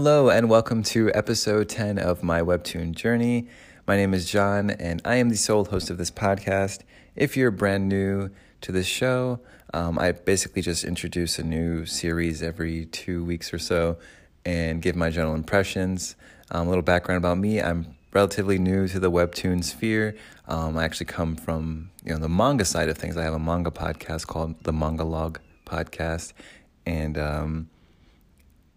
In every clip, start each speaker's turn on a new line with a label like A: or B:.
A: Hello, and welcome to episode 10 of my Webtoon journey. My name is John, and I am the sole host of this podcast. If you're brand new to this show, um, I basically just introduce a new series every two weeks or so and give my general impressions. Um, a little background about me I'm relatively new to the Webtoon sphere. Um, I actually come from you know the manga side of things. I have a manga podcast called the Manga Log Podcast, and um,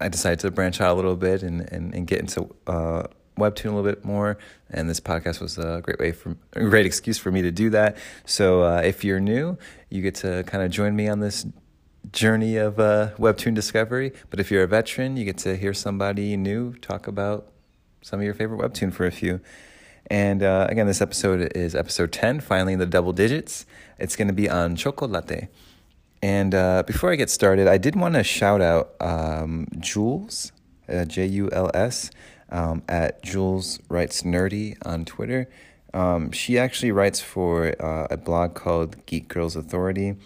A: I decided to branch out a little bit and, and, and get into uh, webtoon a little bit more. And this podcast was a great way for a great excuse for me to do that. So uh, if you're new, you get to kind of join me on this journey of uh, webtoon discovery. But if you're a veteran, you get to hear somebody new talk about some of your favorite webtoon for a few. And uh, again, this episode is episode 10, finally in the double digits. It's going to be on Chocolate. And uh, before I get started, I did want to shout out um, Jules, uh, J U L S, um, at Jules Writes Nerdy on Twitter. Um, she actually writes for uh, a blog called Geek Girls Authority.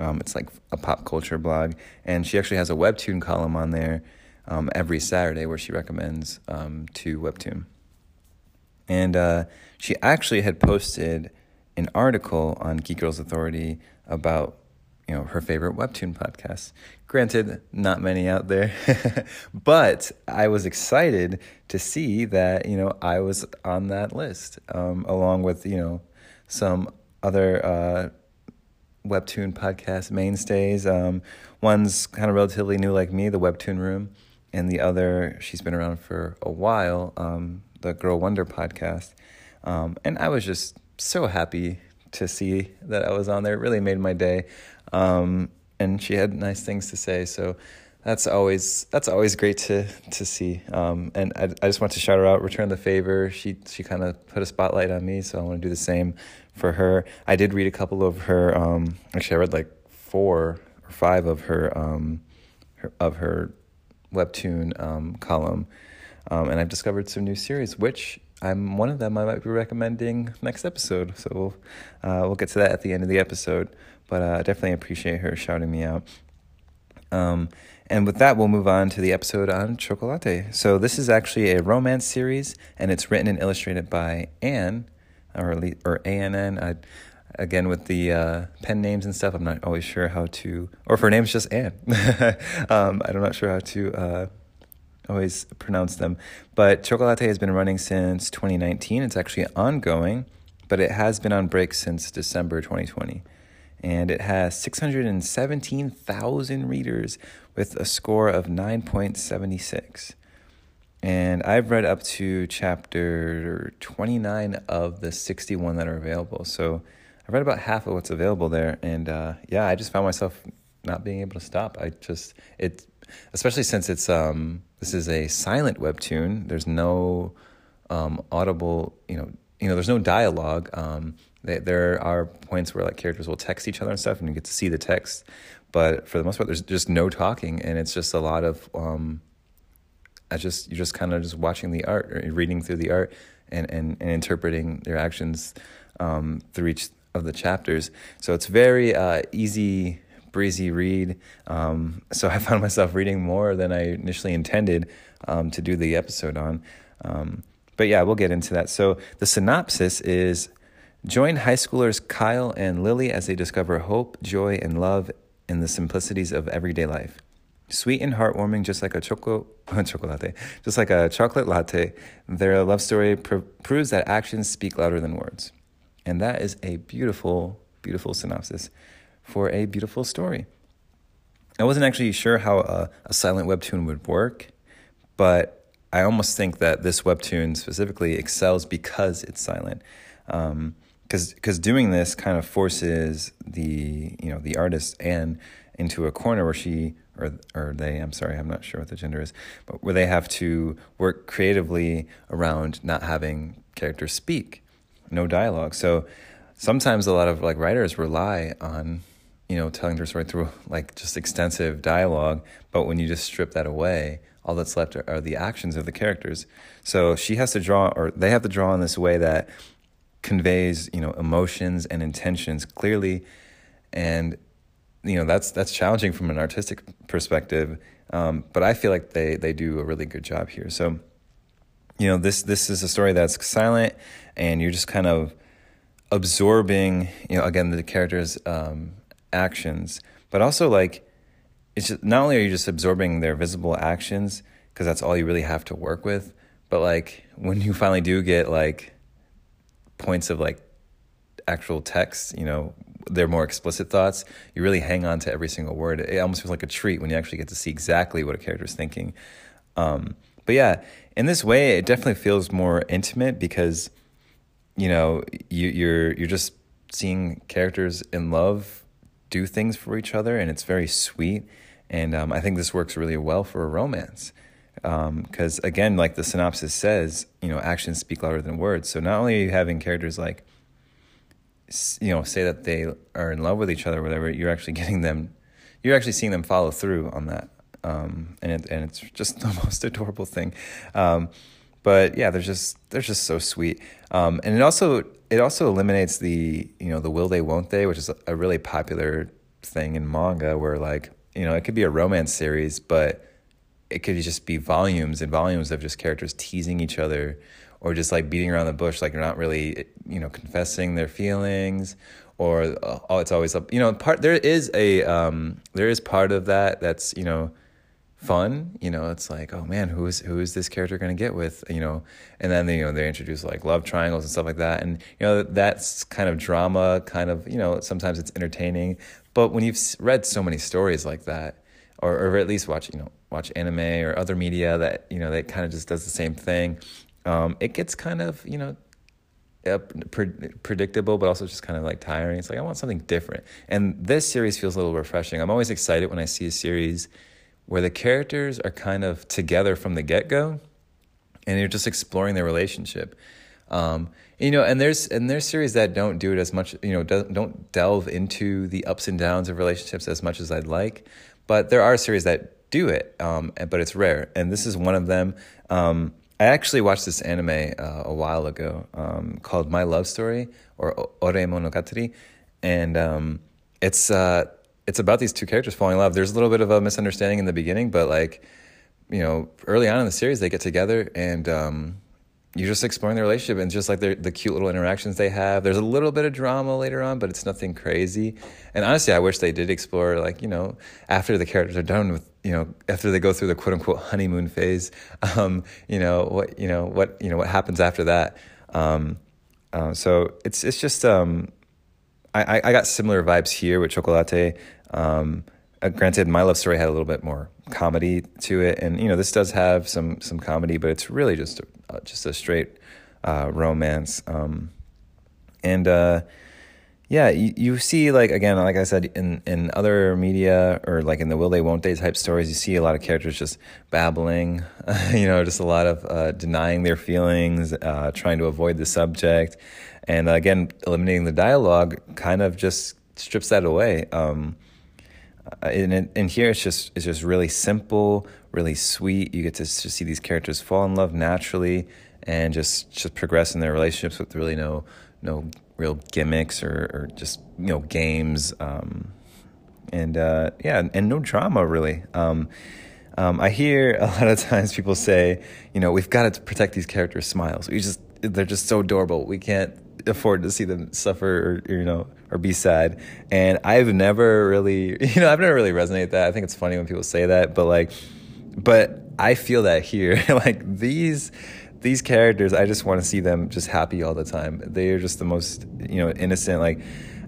A: Um, it's like a pop culture blog. And she actually has a Webtoon column on there um, every Saturday where she recommends to Webtoon. And uh, she actually had posted an article on Geek Girls Authority about you know her favorite webtoon podcasts. Granted, not many out there, but I was excited to see that you know I was on that list, um, along with you know some other uh, webtoon podcast mainstays. Um, one's kind of relatively new, like me, the Webtoon Room, and the other she's been around for a while, um, the Girl Wonder podcast. Um, and I was just so happy to see that I was on there. It really made my day. Um, and she had nice things to say. So that's always that's always great to to see. Um, and I, I just want to shout her out, return the favor. She she kind of put a spotlight on me, so I want to do the same for her. I did read a couple of her. Um, actually, I read like four or five of her, um, her of her webtoon um, column, um, and I've discovered some new series, which I'm one of them. I might be recommending next episode. So we'll uh, we'll get to that at the end of the episode. But uh, I definitely appreciate her shouting me out. Um, and with that, we'll move on to the episode on Chocolate. So this is actually a romance series, and it's written and illustrated by Anne, or or ANN. I, again, with the uh, pen names and stuff, I'm not always sure how to, or if her name's just Anne. um, I'm not sure how to uh, always pronounce them. But Chocolate has been running since 2019. It's actually ongoing, but it has been on break since December 2020. And it has 617,000 readers with a score of 9.76. And I've read up to chapter 29 of the 61 that are available. So I've read about half of what's available there. And uh, yeah, I just found myself not being able to stop. I just, it, especially since it's, um, this is a silent webtoon. There's no um, audible, you know, you know, there's no dialogue. Um, they, there are points where like characters will text each other and stuff, and you get to see the text. But for the most part, there's just no talking, and it's just a lot of. Um, I just you're just kind of just watching the art, or reading through the art, and and, and interpreting their actions um, through each of the chapters. So it's very uh, easy breezy read. Um, so I found myself reading more than I initially intended um, to do the episode on. Um, but yeah, we'll get into that. So the synopsis is join high schoolers Kyle and Lily as they discover hope, joy, and love in the simplicities of everyday life. Sweet and heartwarming, just like a choco, chocolate, just like a chocolate latte, their love story pr- proves that actions speak louder than words. And that is a beautiful, beautiful synopsis for a beautiful story. I wasn't actually sure how a, a silent webtoon would work, but I almost think that this webtoon specifically excels because it's silent. Um, because doing this kind of forces the you know the artist Anne into a corner where she or or they I'm sorry I'm not sure what the gender is but where they have to work creatively around not having characters speak no dialogue so sometimes a lot of like writers rely on you know, telling their story through like just extensive dialogue. But when you just strip that away, all that's left are, are the actions of the characters. So she has to draw, or they have to draw in this way that conveys, you know, emotions and intentions clearly. And, you know, that's, that's challenging from an artistic perspective. Um, but I feel like they they do a really good job here. So, you know, this this is a story that's silent, and you're just kind of absorbing. You know, again, the characters' um, actions, but also like it's just not only are you just absorbing their visible actions because that's all you really have to work with, but like when you finally do get like points of like actual text, you know, their more explicit thoughts, you really hang on to every single word. It almost feels like a treat when you actually get to see exactly what a character is thinking. Um, but yeah, in this way, it definitely feels more intimate because you know you, you're you're just seeing characters in love do things for each other, and it's very sweet. And um, I think this works really well for a romance because um, again, like the synopsis says, you know, actions speak louder than words. So not only are you having characters like you know say that they are in love with each other or whatever you're actually getting them you're actually seeing them follow through on that. Um, and it, and it's just the most adorable thing. Um, but yeah they're just they're just so sweet. Um, and it also it also eliminates the you know the will they won't they which is a really popular thing in manga where like you know it could be a romance series but it could just be volumes and volumes of just characters teasing each other or just like beating around the bush, like they're not really, you know, confessing their feelings, or oh, it's always up. You know, part there is a um, there is part of that that's you know fun. You know, it's like, oh man, who is who is this character going to get with? You know, and then you know they introduce like love triangles and stuff like that, and you know that's kind of drama, kind of you know sometimes it's entertaining, but when you've read so many stories like that, or or at least watch you know watch anime or other media that you know that kind of just does the same thing um, it gets kind of you know uh, pre- predictable, but also just kind of like tiring. It's like I want something different, and this series feels a little refreshing. I'm always excited when I see a series where the characters are kind of together from the get go, and you're just exploring their relationship. Um, you know, and there's and there's series that don't do it as much. You know, don't, don't delve into the ups and downs of relationships as much as I'd like. But there are series that do it, um, but it's rare, and this is one of them. Um, I actually watched this anime uh, a while ago um, called My Love Story or Ore Monogatari, and um, it's uh, it's about these two characters falling in love. There's a little bit of a misunderstanding in the beginning, but like you know, early on in the series, they get together and um, you're just exploring the relationship and just like the the cute little interactions they have. There's a little bit of drama later on, but it's nothing crazy. And honestly, I wish they did explore like you know after the characters are done with you know after they go through the quote unquote honeymoon phase, um, you know what you know what you know what happens after that. Um, uh, so it's it's just um, I I got similar vibes here with Chocolate. Um, uh, granted, my love story had a little bit more comedy to it, and you know this does have some some comedy, but it's really just a, uh, just a straight uh, romance. Um, and uh, yeah, you, you see like again, like I said, in in other media or like in the will they won't they type stories, you see a lot of characters just babbling, you know, just a lot of uh, denying their feelings, uh, trying to avoid the subject, and again, eliminating the dialogue kind of just strips that away. Um, uh, and and here it's just it's just really simple, really sweet. You get to just see these characters fall in love naturally and just just progress in their relationships with really no no real gimmicks or, or just you know games. Um, and uh, yeah, and no drama really. Um, um, I hear a lot of times people say, you know, we've got to protect these characters' smiles. We just they're just so adorable. We can't afford to see them suffer or you know or be sad. And I've never really, you know, I've never really resonated that. I think it's funny when people say that, but like, but I feel that here. like these these characters, I just want to see them just happy all the time. They are just the most, you know, innocent. Like,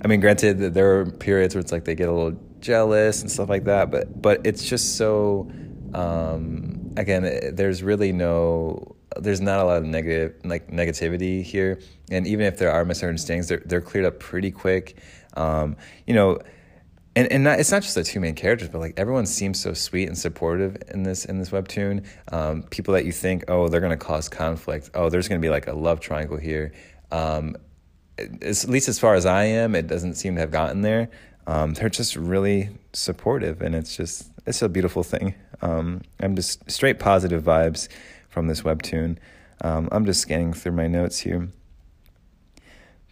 A: I mean, granted, there are periods where it's like they get a little jealous and stuff like that, but but it's just so. Um, again, there's really no there's not a lot of negative like negativity here, and even if there are misunderstandings, they're they're cleared up pretty quick. Um, you know, and and not, it's not just the two main characters, but like everyone seems so sweet and supportive in this in this webtoon. Um, people that you think, oh, they're gonna cause conflict. Oh, there's gonna be like a love triangle here. Um, at least as far as I am, it doesn't seem to have gotten there. Um, they're just really supportive, and it's just it's a beautiful thing. Um, I'm just straight positive vibes from this webtoon. Um, I'm just scanning through my notes here.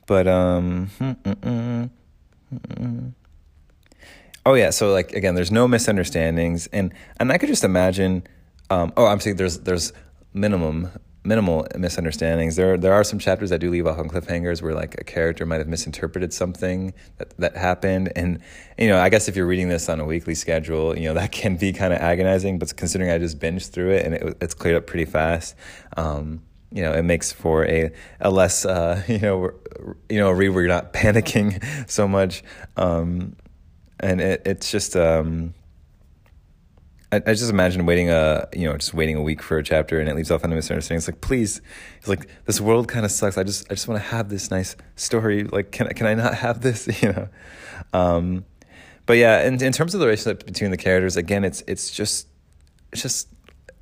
A: But um, oh yeah, so like again, there's no misunderstandings, and and I could just imagine. Um, oh, I'm saying there's there's minimum minimal misunderstandings. There there are some chapters that do leave off on cliffhangers where like a character might have misinterpreted something that that happened, and you know I guess if you're reading this on a weekly schedule, you know that can be kind of agonizing. But considering I just binged through it and it, it's cleared up pretty fast. Um, you know, it makes for a a less uh, you know you know a read where you're not panicking so much, um, and it, it's just um, I, I just imagine waiting a you know just waiting a week for a chapter and it leaves off on a misunderstanding. It's like please, it's like this world kind of sucks. I just I just want to have this nice story. Like can can I not have this? You know, um, but yeah. In in terms of the relationship between the characters, again, it's it's just it's just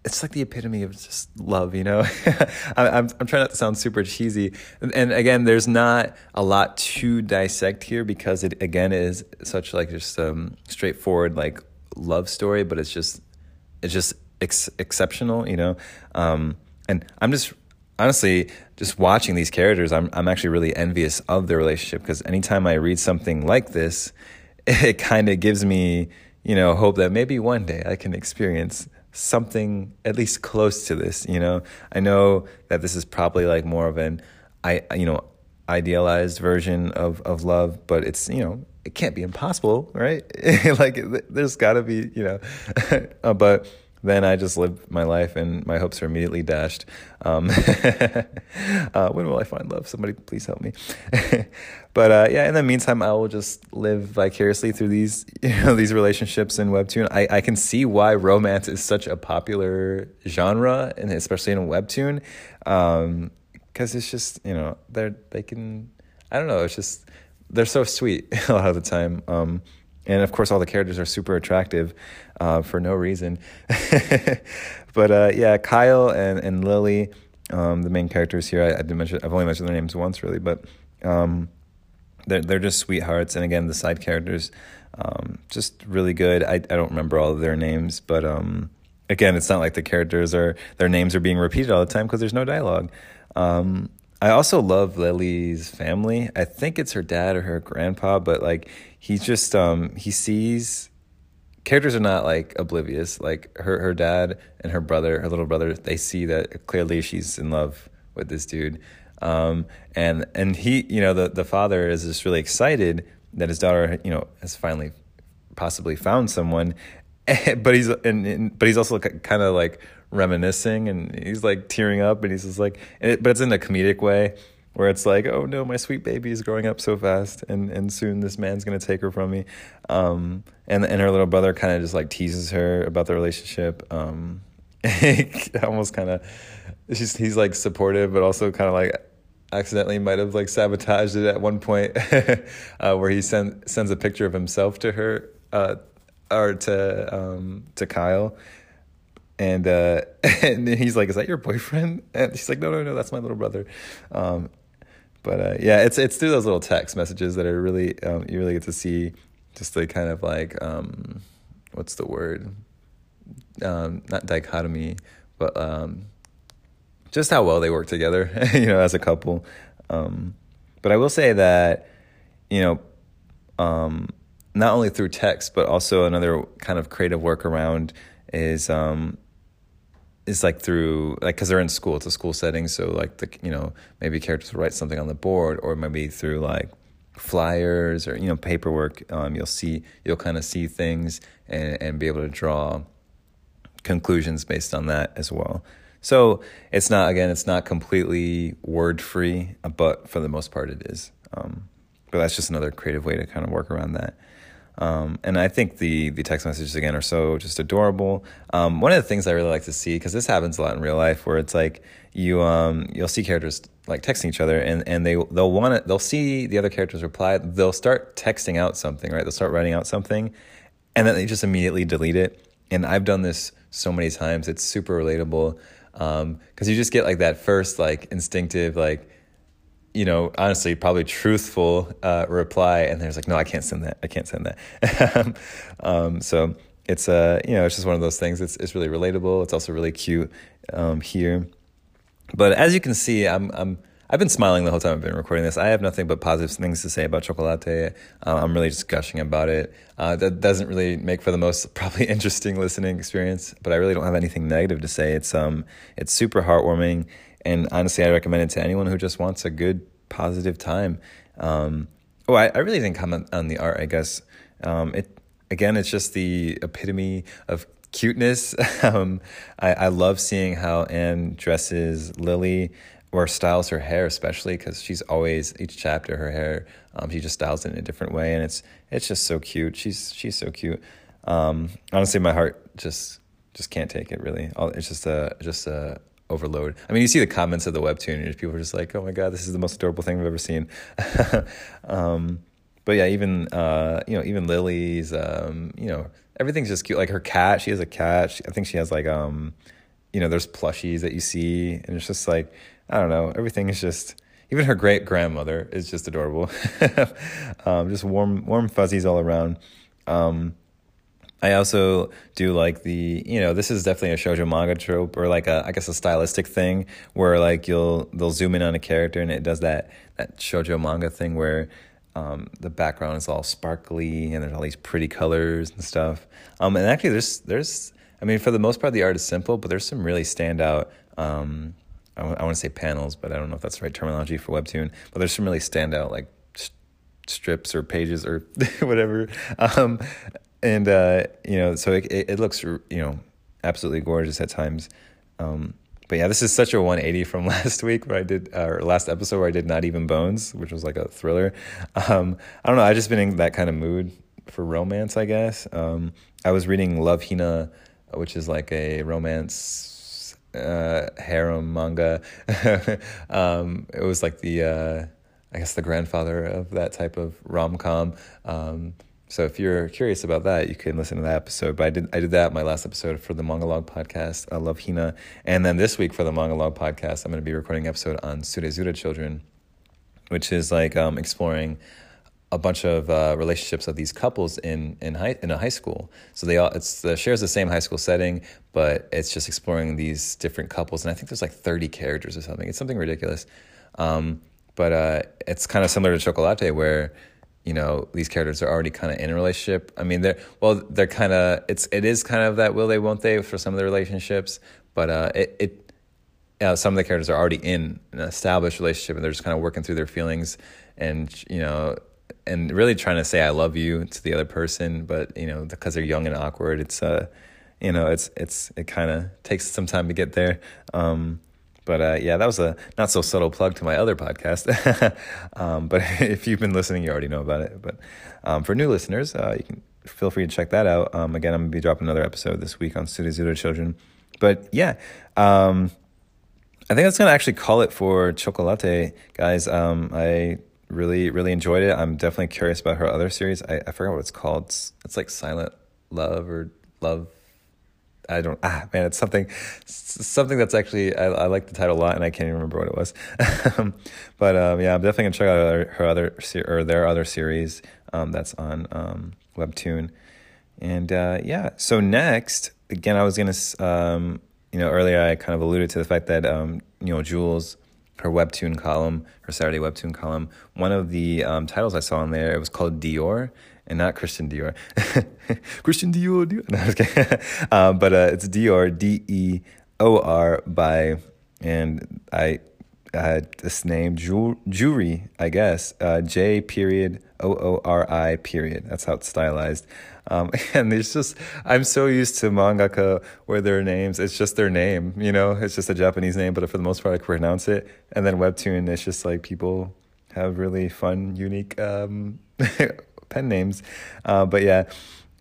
A: it's like the epitome of just love, you know. I'm I'm trying not to sound super cheesy, and, and, again, there's not a lot to dissect here because it again is such like just um straightforward like love story, but it's just it's just ex- exceptional, you know. Um, and I'm just honestly just watching these characters. I'm I'm actually really envious of their relationship because anytime I read something like this, it kind of gives me you know hope that maybe one day I can experience something at least close to this. You know, I know that this is probably like more of an I you know idealized version of of love, but it's you know it can't be impossible, right? like there's got to be, you know. uh, but then I just live my life, and my hopes are immediately dashed. Um, uh, when will I find love? Somebody please help me. but uh, yeah, in the meantime, I will just live vicariously through these, you know, these relationships in webtoon. I, I can see why romance is such a popular genre, and especially in webtoon, because um, it's just you know they're they can. I don't know. It's just they're so sweet a lot of the time. Um, and of course, all the characters are super attractive uh, for no reason. but uh, yeah, Kyle and and Lily, um, the main characters here. I, I didn't mention. I've only mentioned their names once, really, but um, they're they're just sweethearts. And again, the side characters, um, just really good. I I don't remember all of their names, but um, again, it's not like the characters are their names are being repeated all the time because there's no dialogue. Um, I also love Lily's family. I think it's her dad or her grandpa, but like he's just um he sees characters are not like oblivious. Like her her dad and her brother, her little brother, they see that clearly she's in love with this dude. Um and and he, you know, the the father is just really excited that his daughter, you know, has finally possibly found someone. but he's and, and but he's also kind of like reminiscing and he's like tearing up and he's just like it, but it's in a comedic way where it's like oh no my sweet baby is growing up so fast and and soon this man's going to take her from me. Um and and her little brother kind of just like teases her about the relationship um almost kind of she's he's like supportive but also kind of like accidentally might have like sabotaged it at one point uh, where he send, sends a picture of himself to her uh, or to um, to Kyle and uh, and he's like, "Is that your boyfriend?" And she's like, "No, no, no, that's my little brother." Um, but uh, yeah, it's it's through those little text messages that are really um, you really get to see just the kind of like um, what's the word? Um, not dichotomy, but um, just how well they work together, you know, as a couple. Um, but I will say that you know not only through text, but also another kind of creative workaround is um, is like through like because they're in school it's a school setting so like the you know maybe characters will write something on the board or maybe through like flyers or you know paperwork um, you'll see you'll kind of see things and, and be able to draw conclusions based on that as well. So it's not again it's not completely word free but for the most part it is um, but that's just another creative way to kind of work around that um, and I think the the text messages again are so just adorable. Um, one of the things I really like to see because this happens a lot in real life, where it's like you um, you'll see characters like texting each other, and, and they they'll want to they'll see the other characters reply. They'll start texting out something, right? They'll start writing out something, and then they just immediately delete it. And I've done this so many times. It's super relatable because um, you just get like that first like instinctive like you know, honestly, probably truthful uh, reply, and there's like, no, I can't send that. I can't send that. um, so it's uh, you know, it's just one of those things. It's it's really relatable. It's also really cute um, here. But as you can see, I'm I'm I've been smiling the whole time I've been recording this. I have nothing but positive things to say about Chocolate. Uh, I'm really just gushing about it. Uh, that doesn't really make for the most probably interesting listening experience, but I really don't have anything negative to say. It's um, it's super heartwarming, and honestly, I recommend it to anyone who just wants a good, positive time. Um, oh, I, I really didn't comment on the art. I guess um, it again, it's just the epitome of cuteness. um, I, I love seeing how Anne dresses Lily or styles her hair especially because she's always each chapter her hair um, she just styles it in a different way and it's it's just so cute she's she's so cute um, honestly my heart just just can't take it really it's just a just a overload i mean you see the comments of the webtoon and people are just like oh my god this is the most adorable thing i've ever seen um, but yeah even uh, you know even lily's um, you know everything's just cute like her cat she has a cat she, i think she has like um you know there's plushies that you see and it's just like I don't know. Everything is just even her great grandmother is just adorable. um, just warm, warm fuzzies all around. Um, I also do like the, you know, this is definitely a shoujo manga trope or like a, I guess a stylistic thing where like you'll, they'll zoom in on a character and it does that, that shoujo manga thing where, um, the background is all sparkly and there's all these pretty colors and stuff. Um, and actually there's, there's, I mean, for the most part, the art is simple, but there's some really standout, um, I, w- I want to say panels, but I don't know if that's the right terminology for Webtoon. But there's some really standout like st- strips or pages or whatever. Um, and uh, you know, so it, it, it, looks you know absolutely gorgeous at times. Um, but yeah, this is such a 180 from last week where I did, or last episode where I did Not Even Bones, which was like a thriller. Um, I don't know. I've just been in that kind of mood for romance, I guess. Um, I was reading Love Hina, which is like a romance uh, harem manga. um, it was like the, uh, I guess, the grandfather of that type of rom com. Um, so if you're curious about that, you can listen to that episode. But I did I did that my last episode for the Mangalog podcast. I love Hina, and then this week for the Mangalog podcast, I'm going to be recording an episode on Tsurezure children, which is like um, exploring a bunch of uh, relationships of these couples in in high in a high school. So they all it's shares the same high school setting, but it's just exploring these different couples. And I think there's like 30 characters or something. It's something ridiculous. Um, but uh, it's kind of similar to Chocolate, where you know these characters are already kind of in a relationship. I mean, they're well, they're kind of it's it is kind of that will they won't they for some of the relationships, but uh, it it. Uh, some of the characters are already in an established relationship and they're just kind of working through their feelings and you know and really trying to say I love you to the other person, but you know because they're young and awkward, it's uh, you know, it's it's it kind of takes some time to get there. Um, but uh, yeah, that was a not so subtle plug to my other podcast. um, but if you've been listening, you already know about it. But um, for new listeners, uh, you can feel free to check that out. Um, again, I'm gonna be dropping another episode this week on Tsurezure Children. But yeah, um, I think that's gonna actually call it for Chocolate, guys. Um, I really really enjoyed it. I'm definitely curious about her other series. I, I forgot what it's called. It's, it's like Silent Love or Love. I don't ah man, it's something something that's actually I, I like the title a lot and I can't even remember what it was. but um, yeah, I'm definitely gonna check out her, her other or their other series um, that's on um, Webtoon. And uh, yeah, so next again, I was gonna um, you know earlier I kind of alluded to the fact that um, you know Jules her webtoon column, her Saturday webtoon column, one of the um, titles I saw in there, it was called Dior, and not Christian Dior. Christian Dior, Dior. No, kidding. um, but uh, it's Dior, D E O R, by, and I had this name, Jewelry, I guess, uh, J period O O R I period. That's how it's stylized. Um, and there's just, I'm so used to mangaka where their names, it's just their name, you know, it's just a Japanese name, but for the most part, I can pronounce it. And then Webtoon, it's just like people have really fun, unique um, pen names. Uh, but yeah,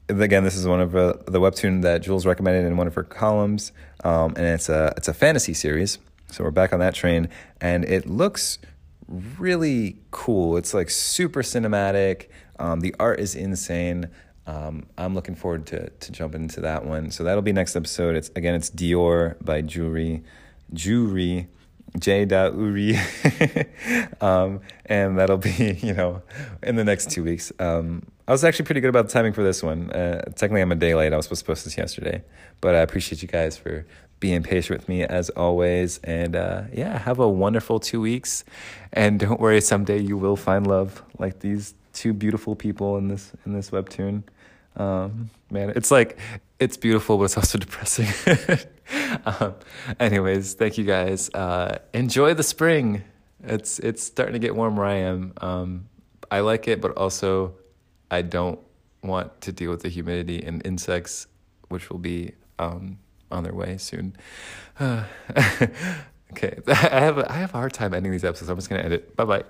A: again, this is one of uh, the Webtoon that Jules recommended in one of her columns. Um, and it's a, it's a fantasy series. So we're back on that train, and it looks really cool. It's like super cinematic. Um, the art is insane. Um, I'm looking forward to to jumping into that one. So that'll be next episode. It's again, it's Dior by Jewelry, Jewelry, J. Uri, um, and that'll be you know in the next two weeks. Um, I was actually pretty good about the timing for this one. Uh, technically, I'm a day late. I was supposed to post this yesterday, but I appreciate you guys for being patient with me as always. And uh, yeah, have a wonderful two weeks. And don't worry, someday you will find love like these two beautiful people in this in this webtoon. Um, man, it's like it's beautiful, but it's also depressing. um, anyways, thank you guys. Uh, enjoy the spring. It's it's starting to get warm where I am. Um, I like it, but also I don't want to deal with the humidity and insects, which will be um, on their way soon. Uh, okay, I have a, I have a hard time ending these episodes. I'm just gonna end it. Bye bye.